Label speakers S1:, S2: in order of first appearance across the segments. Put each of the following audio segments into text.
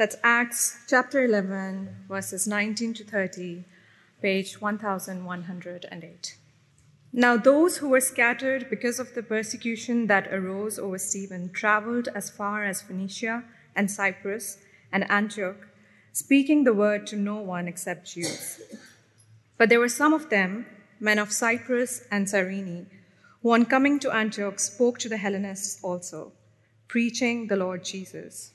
S1: That's Acts chapter 11, verses 19 to 30, page 1108. Now, those who were scattered because of the persecution that arose over Stephen traveled as far as Phoenicia and Cyprus and Antioch, speaking the word to no one except Jews. But there were some of them, men of Cyprus and Cyrene, who on coming to Antioch spoke to the Hellenists also, preaching the Lord Jesus.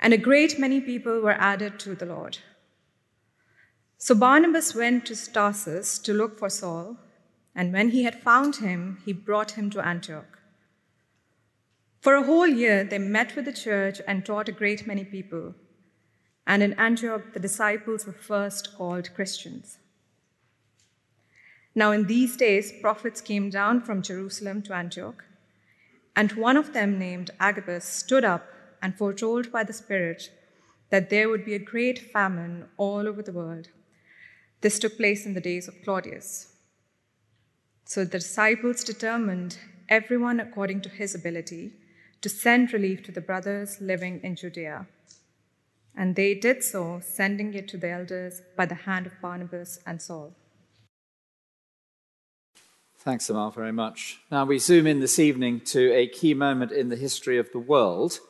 S1: And a great many people were added to the Lord. So Barnabas went to Tarsus to look for Saul and when he had found him, he brought him to Antioch. For a whole year, they met with the church and taught a great many people. And in Antioch, the disciples were first called Christians. Now, in these days, prophets came down from Jerusalem to Antioch, and one of them, named Agabus, stood up and foretold by the Spirit that there would be a great famine all over the world. This took place in the days of Claudius. So the disciples determined, everyone according to his ability, to send relief to the brothers living in Judea. And they did so, sending it to the elders by the hand of Barnabas and Saul.
S2: Thanks, Amal, very much. Now we zoom in this evening to a key moment in the history of the world.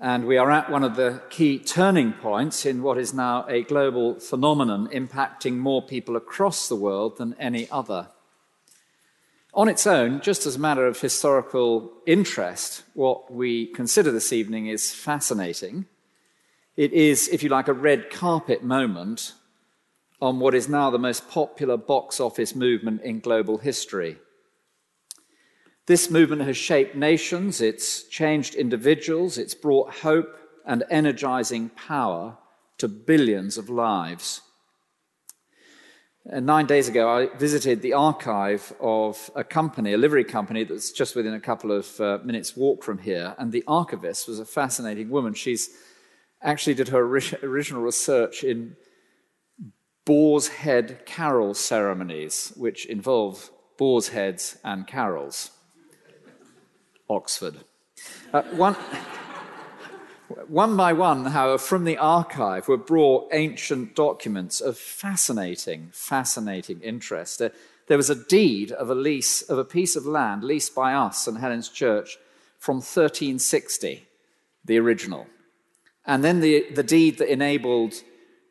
S2: And we are at one of the key turning points in what is now a global phenomenon impacting more people across the world than any other. On its own, just as a matter of historical interest, what we consider this evening is fascinating. It is, if you like, a red carpet moment on what is now the most popular box office movement in global history. This movement has shaped nations, it's changed individuals, it's brought hope and energizing power to billions of lives. Uh, nine days ago, I visited the archive of a company, a livery company that's just within a couple of uh, minutes' walk from here. And the archivist was a fascinating woman. She's actually did her original research in boar's head carol ceremonies, which involve boar's heads and carols. Oxford. Uh, one. One by one, however, from the archive were brought ancient documents of fascinating, fascinating interest. There was a deed of a lease of a piece of land leased by us, St. Helen's Church, from 1360, the original. And then the, the deed that enabled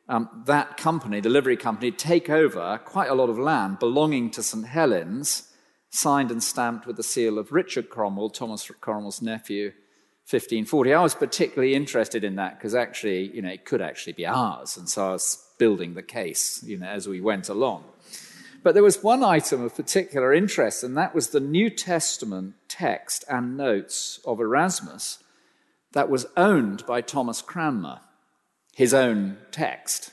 S2: um, that company, the livery company, to take over quite a lot of land belonging to St. Helen's, signed and stamped with the seal of Richard Cromwell, Thomas Cromwell's nephew, 1540. I was particularly interested in that because actually, you know, it could actually be ours. And so I was building the case, you know, as we went along. But there was one item of particular interest, and that was the New Testament text and notes of Erasmus that was owned by Thomas Cranmer, his own text.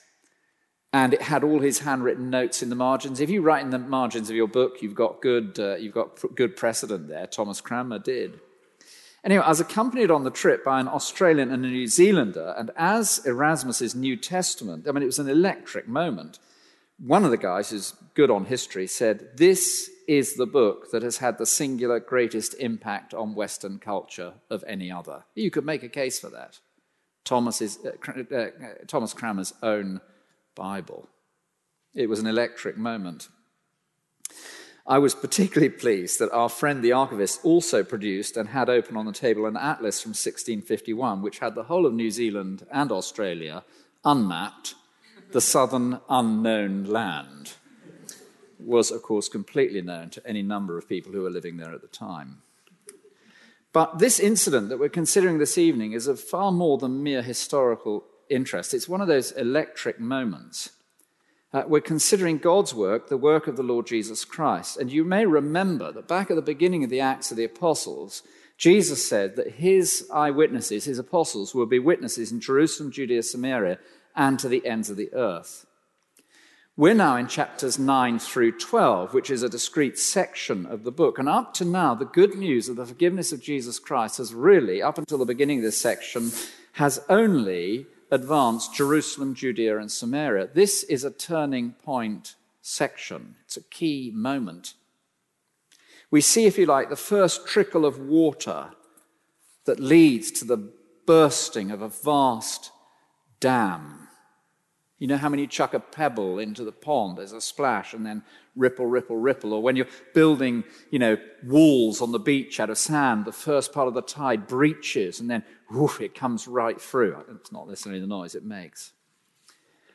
S2: And it had all his handwritten notes in the margins. If you write in the margins of your book, you've got good, uh, you've got good precedent there. Thomas Cranmer did. Anyway, I was accompanied on the trip by an Australian and a New Zealander, and as Erasmus's New Testament, I mean, it was an electric moment. One of the guys who's good on history said, This is the book that has had the singular greatest impact on Western culture of any other. You could make a case for that. Thomas's, uh, uh, Thomas Cranmer's own Bible. It was an electric moment. I was particularly pleased that our friend the archivist also produced and had open on the table an atlas from 1651, which had the whole of New Zealand and Australia unmapped. The southern unknown land was, of course, completely known to any number of people who were living there at the time. But this incident that we're considering this evening is of far more than mere historical interest. It's one of those electric moments uh, we're considering God's work, the work of the Lord Jesus Christ. And you may remember that back at the beginning of the Acts of the Apostles, Jesus said that his eyewitnesses, his apostles, will be witnesses in Jerusalem, Judea, Samaria, and to the ends of the earth. We're now in chapters 9 through 12, which is a discrete section of the book. And up to now, the good news of the forgiveness of Jesus Christ has really, up until the beginning of this section, has only advanced Jerusalem, Judea, and Samaria. This is a turning point section, it's a key moment. We see, if you like, the first trickle of water that leads to the bursting of a vast dam. You know how many chuck a pebble into the pond, there's a splash, and then ripple, ripple, ripple. Or when you're building, you know, walls on the beach out of sand, the first part of the tide breaches, and then it comes right through. It's not necessarily the noise it makes.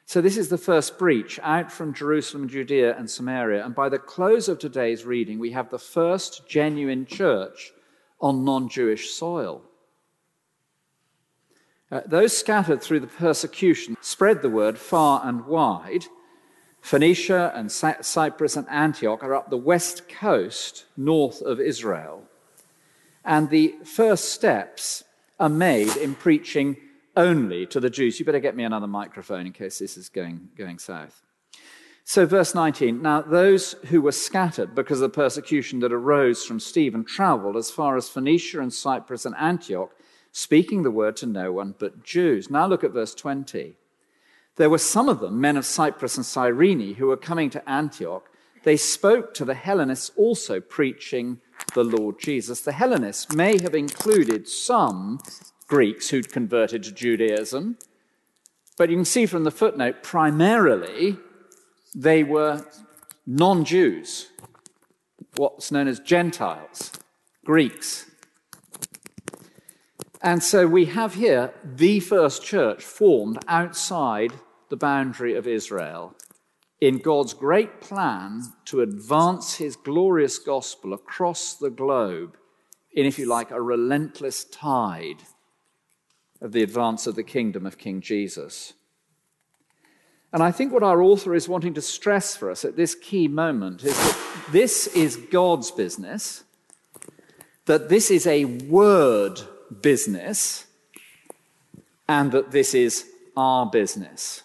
S2: So this is the first breach out from Jerusalem, Judea, and Samaria. And by the close of today's reading, we have the first genuine church on non Jewish soil. Uh, those scattered through the persecution spread the word far and wide. Phoenicia and Cyprus and Antioch are up the west coast north of Israel. And the first steps are made in preaching only to the Jews. You better get me another microphone in case this is going, going south. So, verse 19 Now, those who were scattered because of the persecution that arose from Stephen traveled as far as Phoenicia and Cyprus and Antioch, speaking the word to no one but Jews. Now, look at verse 20. There were some of them, men of Cyprus and Cyrene, who were coming to Antioch. They spoke to the Hellenists also, preaching the Lord Jesus. The Hellenists may have included some Greeks who'd converted to Judaism, but you can see from the footnote, primarily they were non Jews, what's known as Gentiles, Greeks. And so we have here the first church formed outside the boundary of Israel in God's great plan to advance his glorious gospel across the globe in, if you like, a relentless tide of the advance of the kingdom of King Jesus. And I think what our author is wanting to stress for us at this key moment is that this is God's business, that this is a word business, and that this is our business.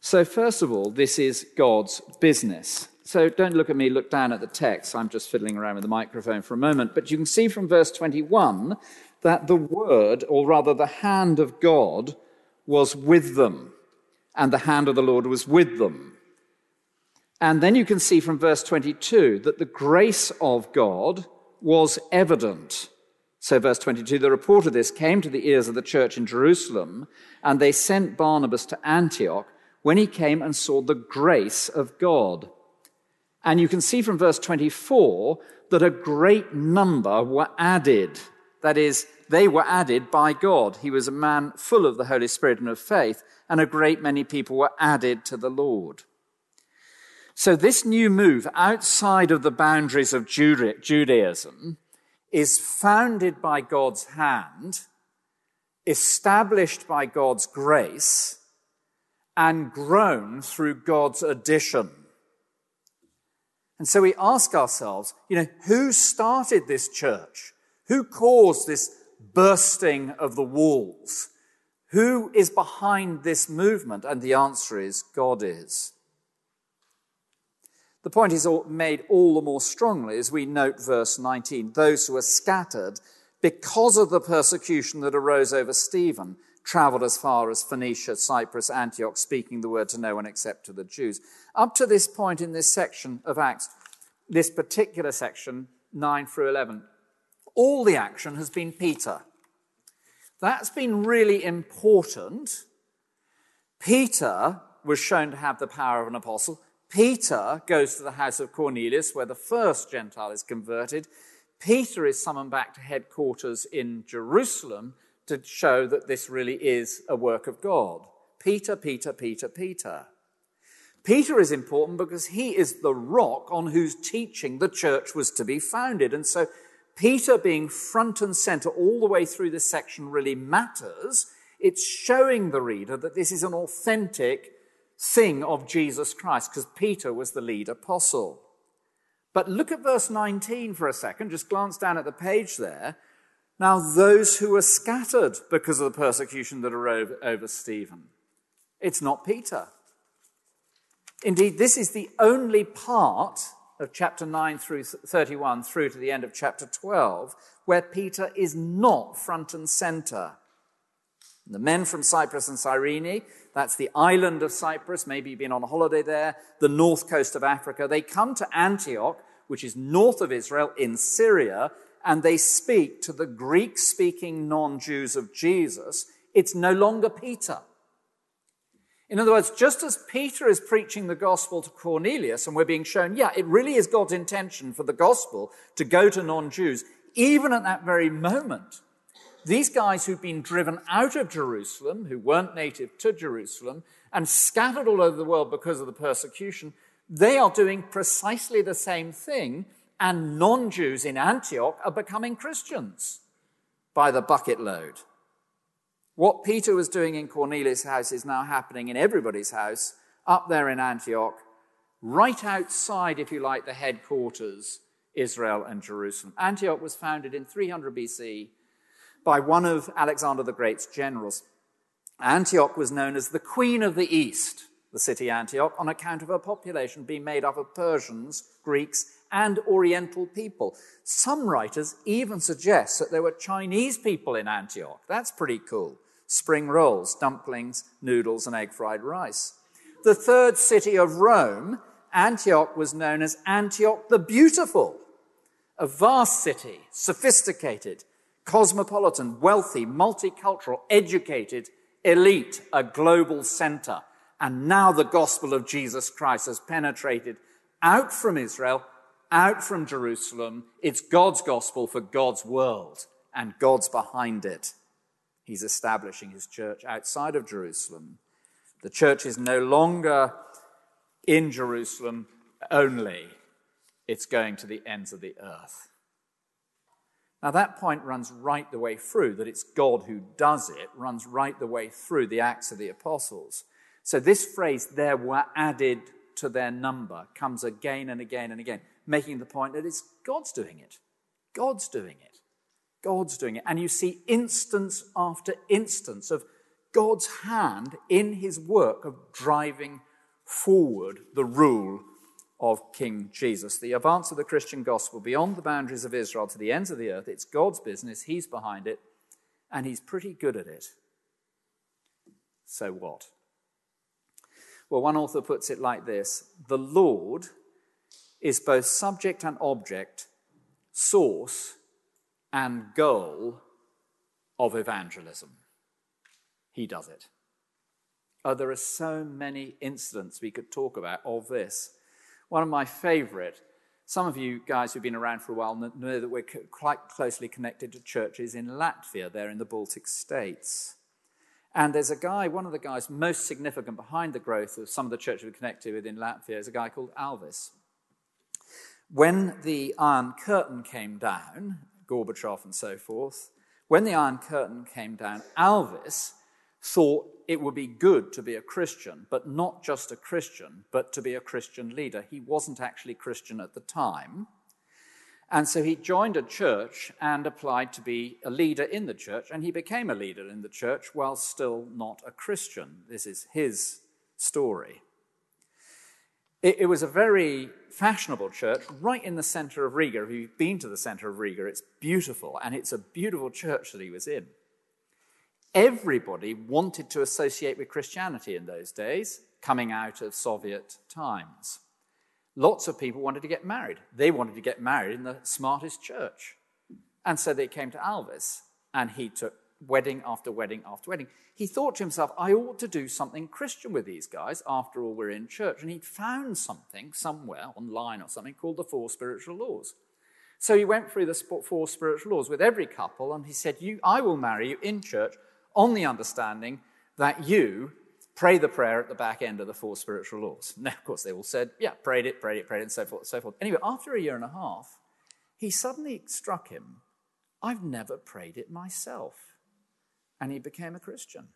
S2: So, first of all, this is God's business. So, don't look at me, look down at the text. I'm just fiddling around with the microphone for a moment. But you can see from verse 21 that the word, or rather the hand of God, was with them and the hand of the Lord was with them. And then you can see from verse 22 that the grace of God was evident. So, verse 22 the report of this came to the ears of the church in Jerusalem, and they sent Barnabas to Antioch when he came and saw the grace of God. And you can see from verse 24 that a great number were added. That is, they were added by God. He was a man full of the Holy Spirit and of faith, and a great many people were added to the Lord. So, this new move outside of the boundaries of Judaism is founded by God's hand, established by God's grace, and grown through God's addition. And so we ask ourselves, you know, who started this church? Who caused this bursting of the walls. Who is behind this movement? And the answer is God is. The point is made all the more strongly as we note verse 19. Those who were scattered because of the persecution that arose over Stephen traveled as far as Phoenicia, Cyprus, Antioch, speaking the word to no one except to the Jews. Up to this point in this section of Acts, this particular section, 9 through 11, all the action has been Peter. That's been really important. Peter was shown to have the power of an apostle. Peter goes to the house of Cornelius, where the first Gentile is converted. Peter is summoned back to headquarters in Jerusalem to show that this really is a work of God. Peter, Peter, Peter, Peter. Peter is important because he is the rock on whose teaching the church was to be founded. And so Peter being front and center all the way through this section really matters. It's showing the reader that this is an authentic thing of Jesus Christ because Peter was the lead apostle. But look at verse 19 for a second. Just glance down at the page there. Now, those who were scattered because of the persecution that arose over Stephen. It's not Peter. Indeed, this is the only part of chapter 9 through 31 through to the end of chapter 12 where Peter is not front and center. The men from Cyprus and Cyrene, that's the island of Cyprus, maybe you've been on a holiday there, the north coast of Africa, they come to Antioch, which is north of Israel in Syria, and they speak to the Greek speaking non Jews of Jesus. It's no longer Peter. In other words, just as Peter is preaching the gospel to Cornelius, and we're being shown, yeah, it really is God's intention for the gospel to go to non Jews, even at that very moment, these guys who've been driven out of Jerusalem, who weren't native to Jerusalem, and scattered all over the world because of the persecution, they are doing precisely the same thing, and non Jews in Antioch are becoming Christians by the bucket load. What Peter was doing in Cornelius' house is now happening in everybody's house up there in Antioch, right outside, if you like, the headquarters, Israel and Jerusalem. Antioch was founded in 300 BC by one of Alexander the Great's generals. Antioch was known as the Queen of the East, the city Antioch, on account of her population being made up of Persians, Greeks, and Oriental people. Some writers even suggest that there were Chinese people in Antioch. That's pretty cool. Spring rolls, dumplings, noodles, and egg fried rice. The third city of Rome, Antioch was known as Antioch the Beautiful, a vast city, sophisticated, cosmopolitan, wealthy, multicultural, educated, elite, a global center. And now the gospel of Jesus Christ has penetrated out from Israel, out from Jerusalem. It's God's gospel for God's world, and God's behind it. He's establishing his church outside of Jerusalem. The church is no longer in Jerusalem only, it's going to the ends of the earth. Now, that point runs right the way through, that it's God who does it, runs right the way through the Acts of the Apostles. So, this phrase, there were added to their number, comes again and again and again, making the point that it's God's doing it. God's doing it. God's doing it. And you see instance after instance of God's hand in his work of driving forward the rule of King Jesus. The advance of the Christian gospel beyond the boundaries of Israel to the ends of the earth, it's God's business, He's behind it, and He's pretty good at it. So what? Well, one author puts it like this The Lord is both subject and object, source and goal of evangelism. He does it. Oh, there are so many incidents we could talk about of this. One of my favorite, some of you guys who've been around for a while know that we're quite closely connected to churches in Latvia, there in the Baltic states. And there's a guy, one of the guys most significant behind the growth of some of the churches we're connected with in Latvia is a guy called Alvis. When the Iron Curtain came down, Gorbachev and so forth, when the Iron Curtain came down, Alvis thought it would be good to be a Christian, but not just a Christian, but to be a Christian leader. He wasn't actually Christian at the time. And so he joined a church and applied to be a leader in the church, and he became a leader in the church while still not a Christian. This is his story. It, it was a very fashionable church right in the center of Riga. If you've been to the center of Riga, it's beautiful, and it's a beautiful church that he was in. Everybody wanted to associate with Christianity in those days, coming out of Soviet times. Lots of people wanted to get married. They wanted to get married in the smartest church. And so they came to Alvis, and he took wedding after wedding after wedding. He thought to himself, I ought to do something Christian with these guys. After all, we're in church. And he'd found something somewhere online or something called the Four Spiritual Laws. So he went through the four spiritual laws with every couple, and he said, I will marry you in church on the understanding that you pray the prayer at the back end of the four spiritual laws. Now, of course, they all said, yeah, prayed it, prayed it, prayed it, and so forth, and so forth. Anyway, after a year and a half, he suddenly struck him, I've never prayed it myself. And he became a Christian.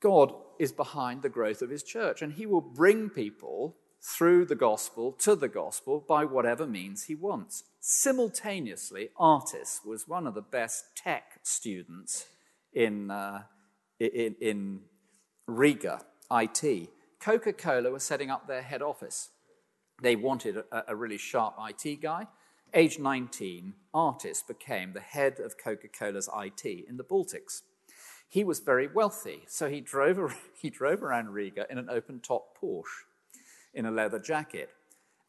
S2: God is behind the growth of his church, and he will bring people through the gospel to the gospel by whatever means he wants. Simultaneously, Artis was one of the best tech students in, uh, in, in Riga, IT, Coca Cola was setting up their head office. They wanted a, a really sharp IT guy. Age 19, Artis became the head of Coca Cola's IT in the Baltics. He was very wealthy, so he drove, he drove around Riga in an open top Porsche in a leather jacket.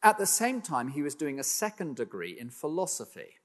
S2: At the same time, he was doing a second degree in philosophy.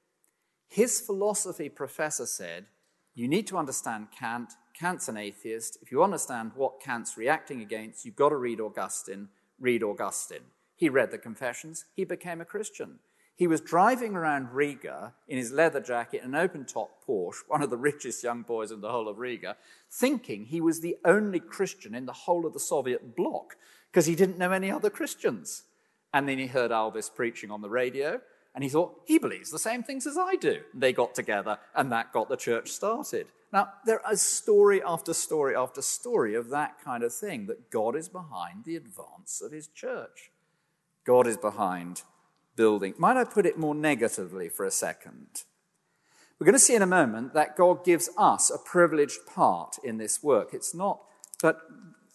S2: His philosophy professor said, You need to understand Kant. Kant's an atheist. If you understand what Kant's reacting against, you've got to read Augustine. Read Augustine. He read the Confessions. He became a Christian. He was driving around Riga in his leather jacket and open top Porsche, one of the richest young boys in the whole of Riga, thinking he was the only Christian in the whole of the Soviet bloc because he didn't know any other Christians. And then he heard Alvis preaching on the radio and he thought, he believes the same things as I do. And They got together and that got the church started. Now, there is story after story after story of that kind of thing that God is behind the advance of his church. God is behind building. Might I put it more negatively for a second? We're going to see in a moment that God gives us a privileged part in this work. It's not, but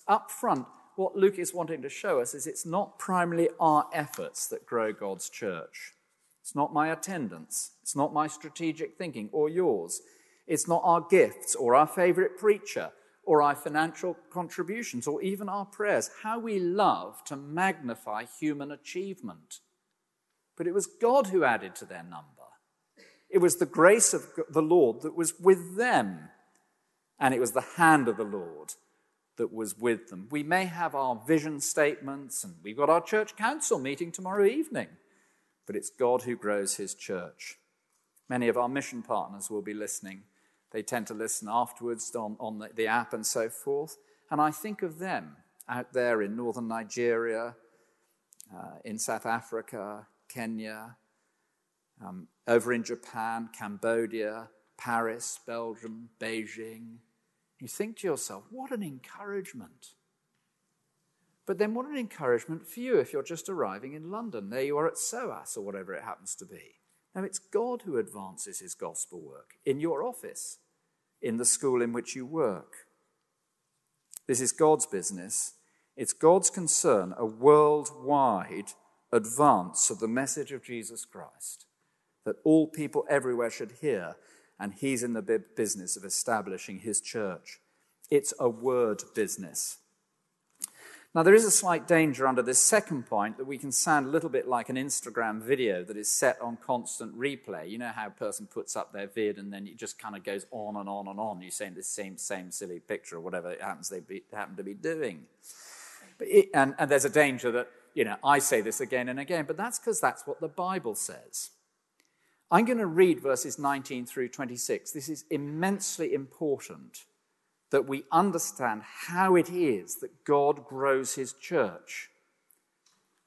S2: up front, what Luke is wanting to show us is it's not primarily our efforts that grow God's church. It's not my attendance. It's not my strategic thinking or yours. It's not our gifts or our favorite preacher or our financial contributions or even our prayers. How we love to magnify human achievement but it was God who added to their number. It was the grace of the Lord that was with them, and it was the hand of the Lord that was with them. We may have our vision statements, and we've got our church council meeting tomorrow evening, but it's God who grows his church. Many of our mission partners will be listening. They tend to listen afterwards on, on the, the app and so forth. And I think of them out there in northern Nigeria, uh, in South Africa, Kenya, um, over in Japan, Cambodia, Paris, Belgium, Beijing. You think to yourself, what an encouragement. But then, what an encouragement for you if you're just arriving in London. There you are at SOAS or whatever it happens to be. Now, it's God who advances his gospel work in your office, in the school in which you work. This is God's business. It's God's concern, a worldwide advance of the message of Jesus Christ that all people everywhere should hear, and he's in the business of establishing his church. It's a word business. Now, there is a slight danger under this second point that we can sound a little bit like an Instagram video that is set on constant replay. You know how a person puts up their vid and then it just kind of goes on and on and on. You're saying the same, same silly picture or whatever it happens they be, happen to be doing. It, and, and there's a danger that you know, I say this again and again, but that's because that's what the Bible says. I'm going to read verses 19 through 26. This is immensely important that we understand how it is that God grows his church.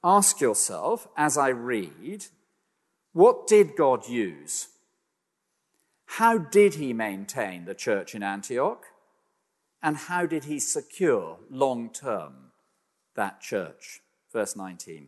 S2: Ask yourself, as I read, what did God use? How did he maintain the church in Antioch? And how did he secure long term that church? Verse 19.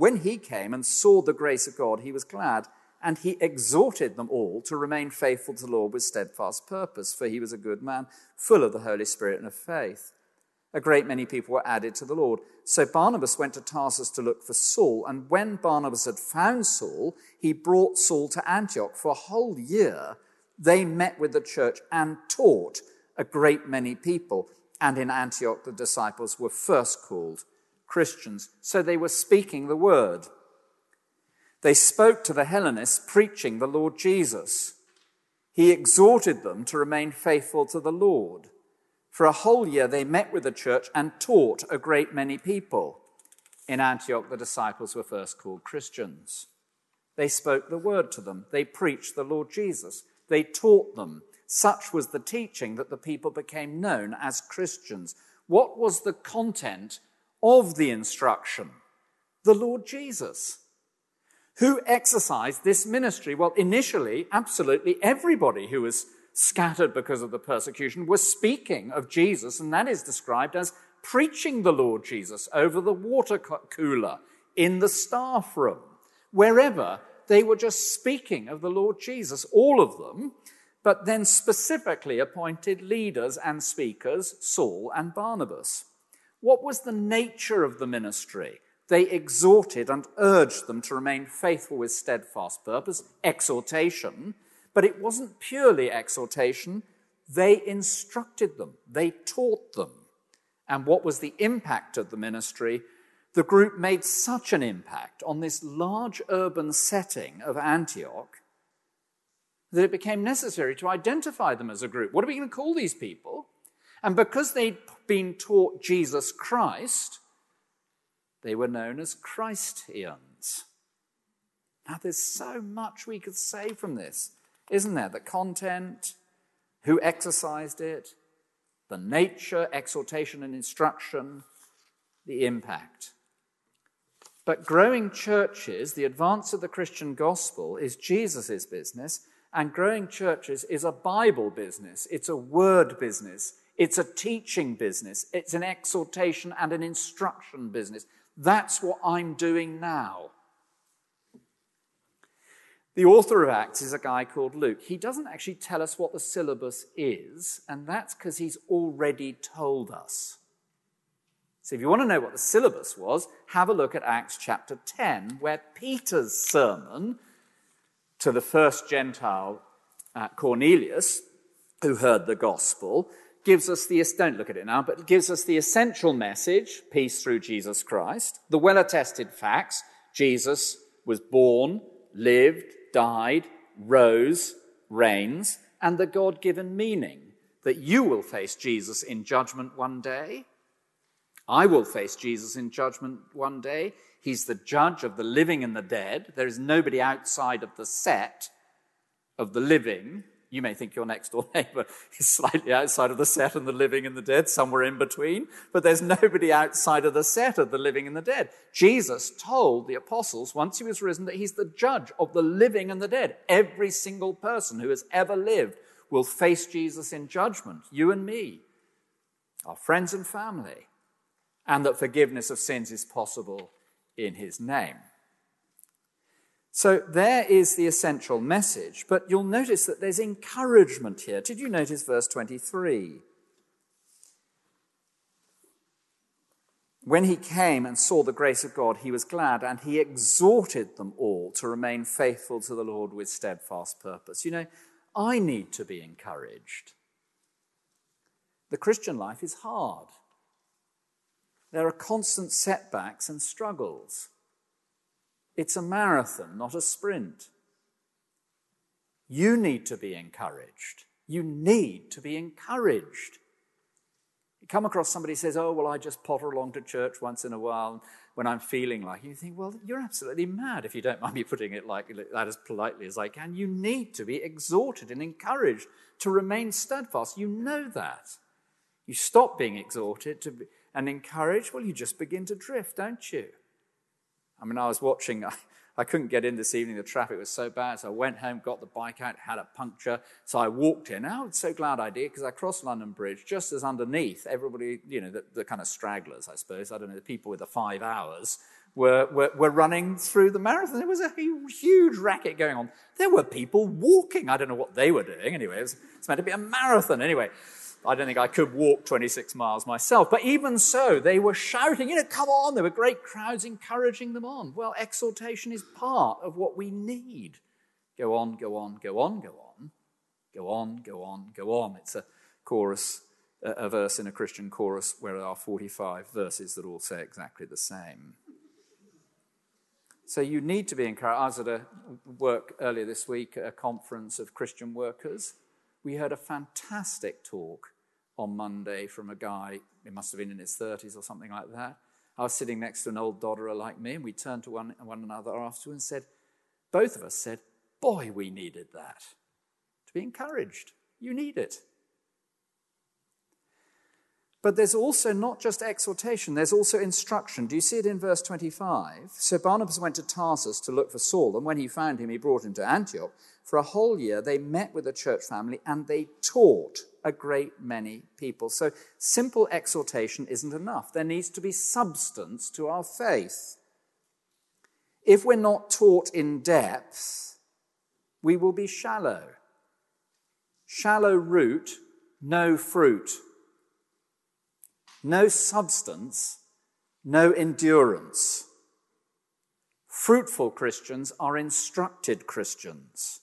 S2: When he came and saw the grace of God, he was glad, and he exhorted them all to remain faithful to the Lord with steadfast purpose, for he was a good man, full of the Holy Spirit and of faith. A great many people were added to the Lord. So Barnabas went to Tarsus to look for Saul, and when Barnabas had found Saul, he brought Saul to Antioch. For a whole year, they met with the church and taught a great many people. And in Antioch, the disciples were first called Christians. So they were speaking the word. They spoke to the Hellenists, preaching the Lord Jesus. He exhorted them to remain faithful to the Lord. For a whole year, they met with the church and taught a great many people. In Antioch, the disciples were first called Christians. They spoke the word to them. They preached the Lord Jesus. They taught them. Such was the teaching that the people became known as Christians. What was the content of the instruction? The Lord Jesus. Who exercised this ministry? Well, initially, absolutely everybody who was scattered because of the persecution was speaking of Jesus, and that is described as preaching the Lord Jesus over the water cooler, in the staff room, wherever they were just speaking of the Lord Jesus, all of them, but then specifically appointed leaders and speakers, Saul and Barnabas. What was the nature of the ministry? They exhorted and urged them to remain faithful with steadfast purpose, exhortation, but it wasn't purely exhortation. They instructed them, they taught them. And what was the impact of the ministry? The group made such an impact on this large urban setting of Antioch that it became necessary to identify them as a group. What are we going to call these people? And because they'd been taught Jesus Christ, they were known as Christians. Now, there's so much we could say from this, isn't there? The content, who exercised it, the nature, exhortation, and instruction, the impact. But growing churches, the advance of the Christian gospel, is Jesus' business, and growing churches is a Bible business. It's a word business. It's a teaching business. It's an exhortation and an instruction business. That's what I'm doing now. The author of Acts is a guy called Luke. He doesn't actually tell us what the syllabus is, and that's because he's already told us. So if you want to know what the syllabus was, have a look at Acts chapter 10, where Peter's sermon to the first Gentile uh, Cornelius, who heard the gospel, gives us the, don't look at it now, but gives us the essential message, peace through Jesus Christ, the well attested facts, Jesus was born, lived, died, rose, reigns, and the God given meaning that you will face Jesus in judgment one day. I will face Jesus in judgment one day. He's the judge of the living and the dead. There is nobody outside of the set of the living you may think your next door neighbor is slightly outside of the set and the living and the dead, somewhere in between, but there's nobody outside of the set of the living and the dead. Jesus told the apostles once he was risen that he's the judge of the living and the dead. Every single person who has ever lived will face Jesus in judgment, you and me, our friends and family, and that forgiveness of sins is possible in his name. So there is the essential message, but you'll notice that there's encouragement here. Did you notice verse 23? When he came and saw the grace of God, he was glad and he exhorted them all to remain faithful to the Lord with steadfast purpose. You know, I need to be encouraged. The Christian life is hard. There are constant setbacks and struggles. It's a marathon, not a sprint. You need to be encouraged. You need to be encouraged. You come across somebody who says, Oh, well, I just potter along to church once in a while when I'm feeling like it. You think, Well, you're absolutely mad if you don't mind me putting it like that as politely as I can. You need to be exhorted and encouraged to remain steadfast. You know that. You stop being exhorted to be, and encouraged, well, you just begin to drift, don't you? I mean, I was watching, I, I couldn't get in this evening, the traffic was so bad, so I went home, got the bike out, had a puncture, so I walked in. Oh, I was so glad I did because I crossed London Bridge just as underneath everybody, you know, the, the, kind of stragglers, I suppose, I don't know, the people with the five hours were, were, were running through the marathon. There was a huge racket going on. There were people walking. I don't know what they were doing. Anyway, it was, it was meant to be a marathon. Anyway, I don't think I could walk 26 miles myself. But even so, they were shouting, you know, come on. There were great crowds encouraging them on. Well, exhortation is part of what we need. Go on, go on, go on, go on. Go on, go on, go on. It's a chorus, a verse in a Christian chorus where there are 45 verses that all say exactly the same. So you need to be encouraged. I was at a work earlier this week a conference of Christian workers we heard a fantastic talk on Monday from a guy, he must have been in his 30s or something like that. I was sitting next to an old dodderer like me, and we turned to one, one another afterwards and said, both of us said, Boy, we needed that. To be encouraged. You need it. But there's also not just exhortation, there's also instruction. Do you see it in verse 25? So Barnabas went to Tarsus to look for Saul, and when he found him, he brought him to Antioch. For a whole year, they met with the church family and they taught a great many people. So simple exhortation isn't enough. There needs to be substance to our faith. If we're not taught in depth, we will be shallow. Shallow root, no fruit. No substance, no endurance. Fruitful Christians are instructed Christians.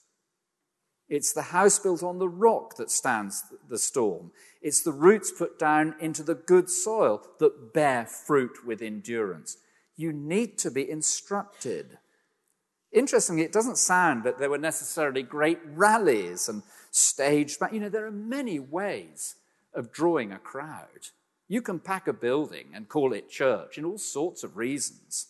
S2: It's the house built on the rock that stands the storm. It's the roots put down into the good soil that bear fruit with endurance. You need to be instructed. Interestingly, it doesn't sound that there were necessarily great rallies and staged, but you know, there are many ways of drawing a crowd. You can pack a building and call it church in all sorts of reasons.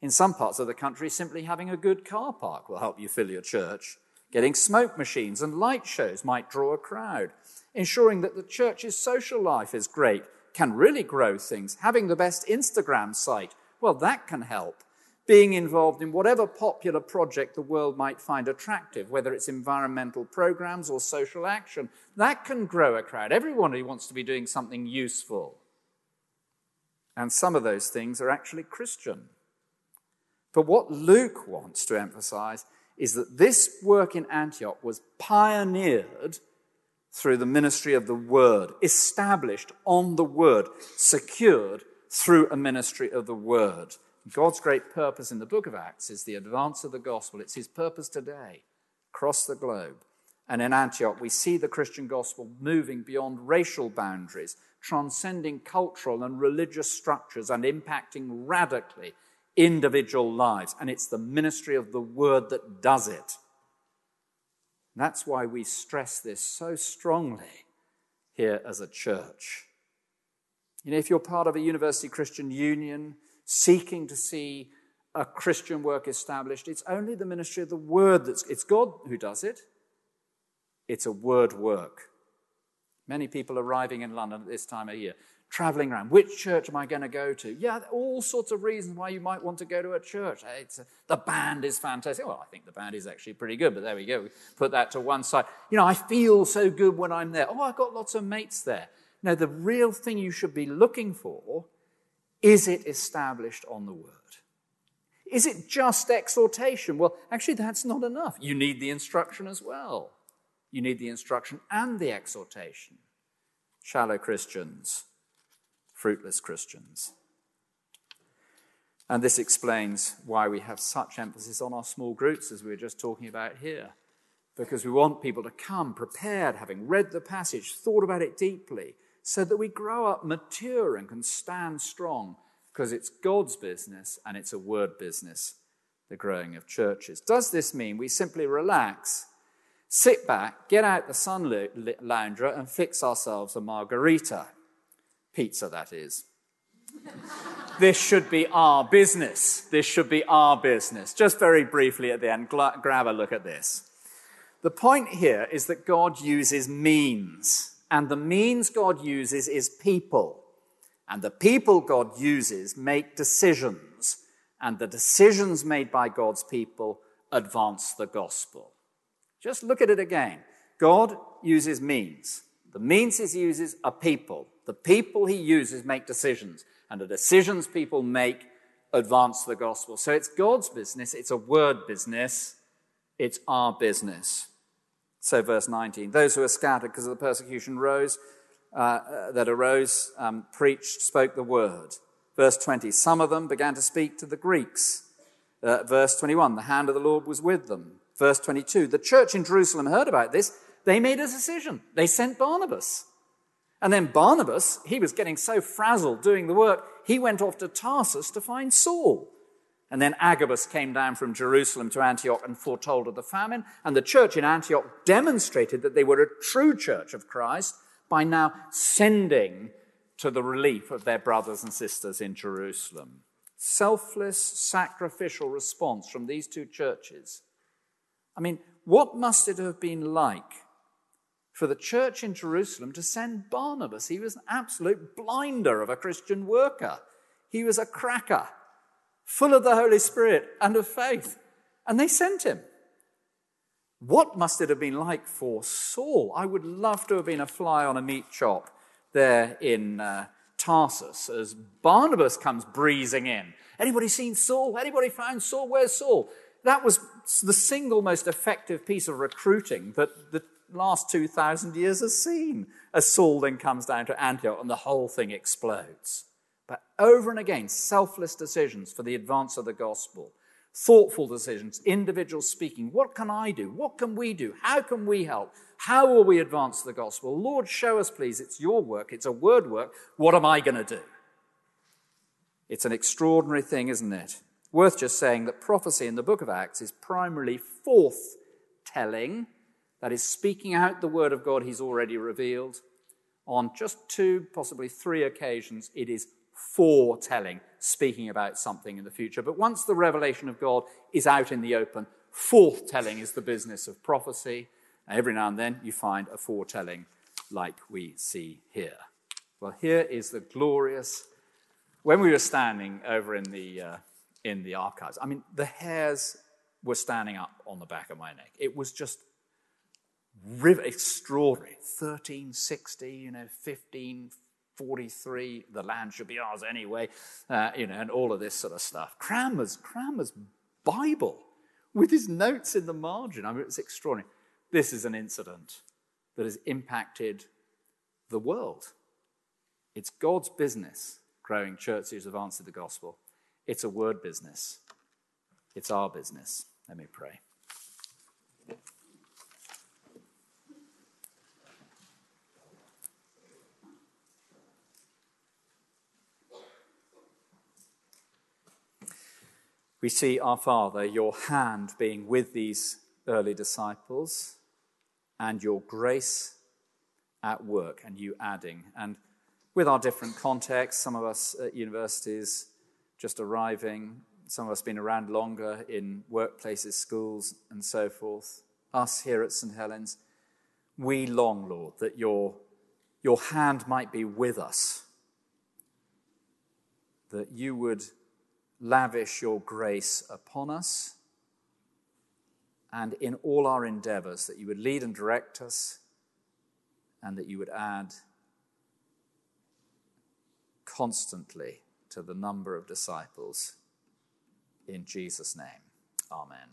S2: In some parts of the country, simply having a good car park will help you fill your church. Getting smoke machines and light shows might draw a crowd. Ensuring that the church's social life is great can really grow things. Having the best Instagram site, well, that can help. Being involved in whatever popular project the world might find attractive, whether it's environmental programs or social action, that can grow a crowd. Everybody wants to be doing something useful. And some of those things are actually Christian. But what Luke wants to emphasize is that this work in Antioch was pioneered through the ministry of the Word, established on the Word, secured through a ministry of the Word. God's great purpose in the book of Acts is the advance of the gospel. It's his purpose today across the globe. And in Antioch, we see the Christian gospel moving beyond racial boundaries, transcending cultural and religious structures, and impacting radically individual lives. And it's the ministry of the word that does it. That's why we stress this so strongly here as a church. You know, if you're part of a university Christian union seeking to see a Christian work established, it's only the ministry of the word that's, it's God who does it. It's a word work. Many people arriving in London at this time of year traveling around. Which church am I going to go to? Yeah, all sorts of reasons why you might want to go to a church. A, the band is fantastic. Well, I think the band is actually pretty good, but there we go. We put that to one side. You know, I feel so good when I'm there. Oh, I've got lots of mates there. No, the real thing you should be looking for is it established on the word? Is it just exhortation? Well, actually, that's not enough. You need the instruction as well. You need the instruction and the exhortation. Shallow Christians fruitless Christians. And this explains why we have such emphasis on our small groups, as we were just talking about here, because we want people to come prepared, having read the passage, thought about it deeply, so that we grow up mature and can stand strong, because it's God's business and it's a word business, the growing of churches. Does this mean we simply relax, sit back, get out the sun lounger, and fix ourselves a margarita? Pizza, that is. this should be our business. This should be our business. Just very briefly at the end, grab a look at this. The point here is that God uses means, and the means God uses is people. And the people God uses make decisions, and the decisions made by God's people advance the gospel. Just look at it again. God uses means. The means he uses are people. The people he uses make decisions, and the decisions people make advance the gospel. So it's God's business, it's a word business, it's our business. So, verse 19 those who were scattered because of the persecution rose, uh, that arose, um, preached, spoke the word. Verse 20 some of them began to speak to the Greeks. Uh, verse 21 the hand of the Lord was with them. Verse 22 the church in Jerusalem heard about this. They made a decision. They sent Barnabas. And then Barnabas, he was getting so frazzled doing the work, he went off to Tarsus to find Saul. And then Agabus came down from Jerusalem to Antioch and foretold of the famine. And the church in Antioch demonstrated that they were a true church of Christ by now sending to the relief of their brothers and sisters in Jerusalem. Selfless, sacrificial response from these two churches. I mean, what must it have been like for the church in Jerusalem to send Barnabas. He was an absolute blinder of a Christian worker. He was a cracker, full of the Holy Spirit and of faith. And they sent him. What must it have been like for Saul? I would love to have been a fly on a meat chop there in uh, Tarsus as Barnabas comes breezing in. Anybody seen Saul? Anybody found Saul? Where's Saul? That was the single most effective piece of recruiting that the last 2,000 years has seen as Saul then comes down to Antioch and the whole thing explodes. But over and again, selfless decisions for the advance of the gospel thoughtful decisions, individuals speaking. What can I do? What can we do? How can we help? How will we advance the gospel? Lord, show us, please. It's your work, it's a word work. What am I going to do? It's an extraordinary thing, isn't it? Worth just saying that prophecy in the book of Acts is primarily forth telling, that is, speaking out the word of God he's already revealed. On just two, possibly three occasions, it is foretelling, speaking about something in the future. But once the revelation of God is out in the open, forthtelling is the business of prophecy. Every now and then you find a foretelling like we see here. Well, here is the glorious. When we were standing over in the, uh, in the archives, I mean, the hairs were standing up on the back of my neck. It was just extraordinary. 1360, you know, 15, 43, the land should be ours anyway, uh, you know, and all of this sort of stuff. Cranmer's, Cranmer's Bible with his notes in the margin. I mean, it's extraordinary. This is an incident that has impacted the world. It's God's business growing churches have answered the gospel. It's a word business. It's our business. Let me pray. We see our Father, your hand being with these early disciples, and your grace at work, and you adding. And with our different contexts, some of us at universities just arriving, some of us been around longer in workplaces, schools, and so forth, us here at St. Helens, we long, Lord, that your, your hand might be with us, that you would lavish your grace upon us and in all our endeavors, that you would lead and direct us and that you would add constantly to the number of disciples. In Jesus' name, amen.